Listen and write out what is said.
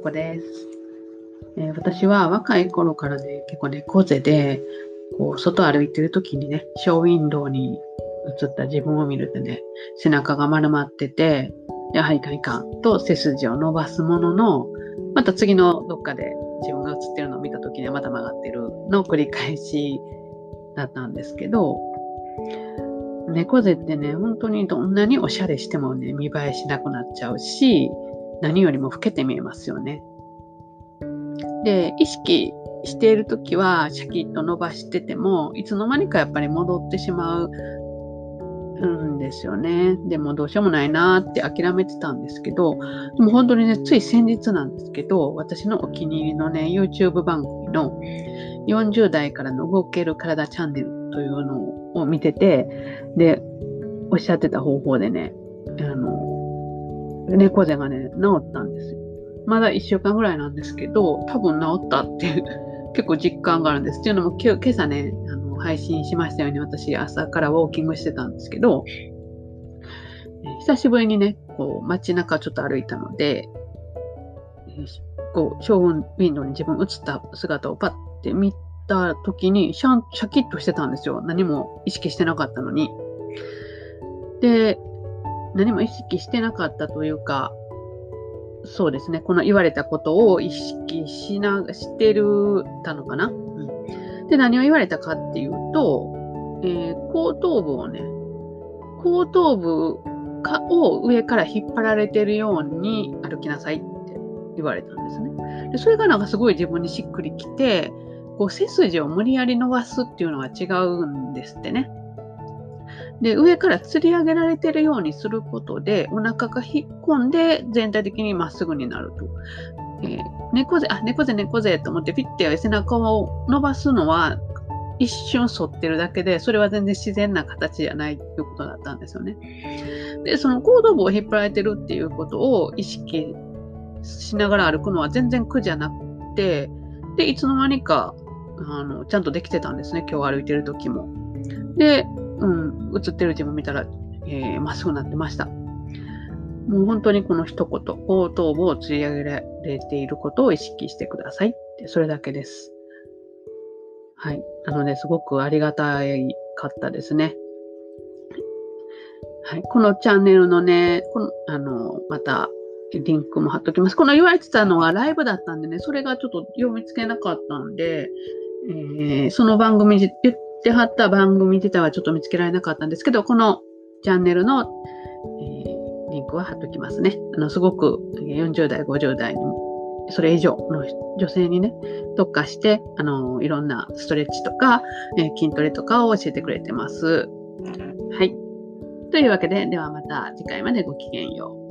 子です、えー、私は若い頃からね、結構猫背で、こう、外歩いてる時にね、ショーウィンドウに映った自分を見るとね、背中が丸まってて、やはりいかいかんと背筋を伸ばすものの、また次のどっかで自分が映ってるのを見た時にはまた曲がってるの繰り返しだったんですけど、猫背ってね、本当にどんなにおしゃれしてもね、見栄えしなくなっちゃうし、何よりも老けて見えますよね。で、意識している時はシャキッと伸ばしてても、いつの間にかやっぱり戻ってしまうんですよね。でもどうしようもないなって諦めてたんですけど、でも本当にね、つい先日なんですけど、私のお気に入りのね、YouTube 番組の40代からの動ける体チャンネルというのを見てて、で、おっしゃってた方法でね、あの、猫背がね、治ったんですよ。まだ1週間ぐらいなんですけど、多分治ったっていう結構実感があるんです。っていうのも今朝ね、あの配信しましたように私朝からウォーキングしてたんですけど、久しぶりにね、こう街中ちょっと歩いたので、こう、ショーウィンドウに自分映った姿をパッて見た時にシャン、シャキッとしてたんですよ。何も意識してなかったのに。で、何も意識してなかったというか、そうですね、この言われたことを意識しな、してるたのかな、うん、で、何を言われたかっていうと、えー、後頭部をね、後頭部かを上から引っ張られてるように歩きなさいって言われたんですね。でそれがなんかすごい自分にしっくりきて、こう背筋を無理やり伸ばすっていうのが違うんですってね。で、上から吊り上げられてるようにすることで、お腹が引っ込んで全体的にまっすぐになると。えー、猫背、あ、猫背猫背と思ってピッて背中を伸ばすのは一瞬反ってるだけで、それは全然自然な形じゃないということだったんですよね。で、その後頭部を引っ張られてるっていうことを意識しながら歩くのは全然苦じゃなくて、で、いつの間にか、あの、ちゃんとできてたんですね、今日歩いてる時も。で、うん、映ってる自分見たら、えー、まっすぐなってました。もう本当にこの一言、後頭部を釣り上げられていることを意識してくださいって、それだけです。はい。なので、すごくありがたいかったですね。はい。このチャンネルのね、この、あの、また、リンクも貼っときます。この言われてたのはライブだったんでね、それがちょっと読みつけなかったんで、えー、その番組言っってはった番組自体はちょっと見つけられなかったんですけど、このチャンネルの、えー、リンクは貼っときますね。あの、すごく40代、50代それ以上の女性にね、特化して、あの、いろんなストレッチとか、えー、筋トレとかを教えてくれてます。はい。というわけで、ではまた次回までごきげんよう。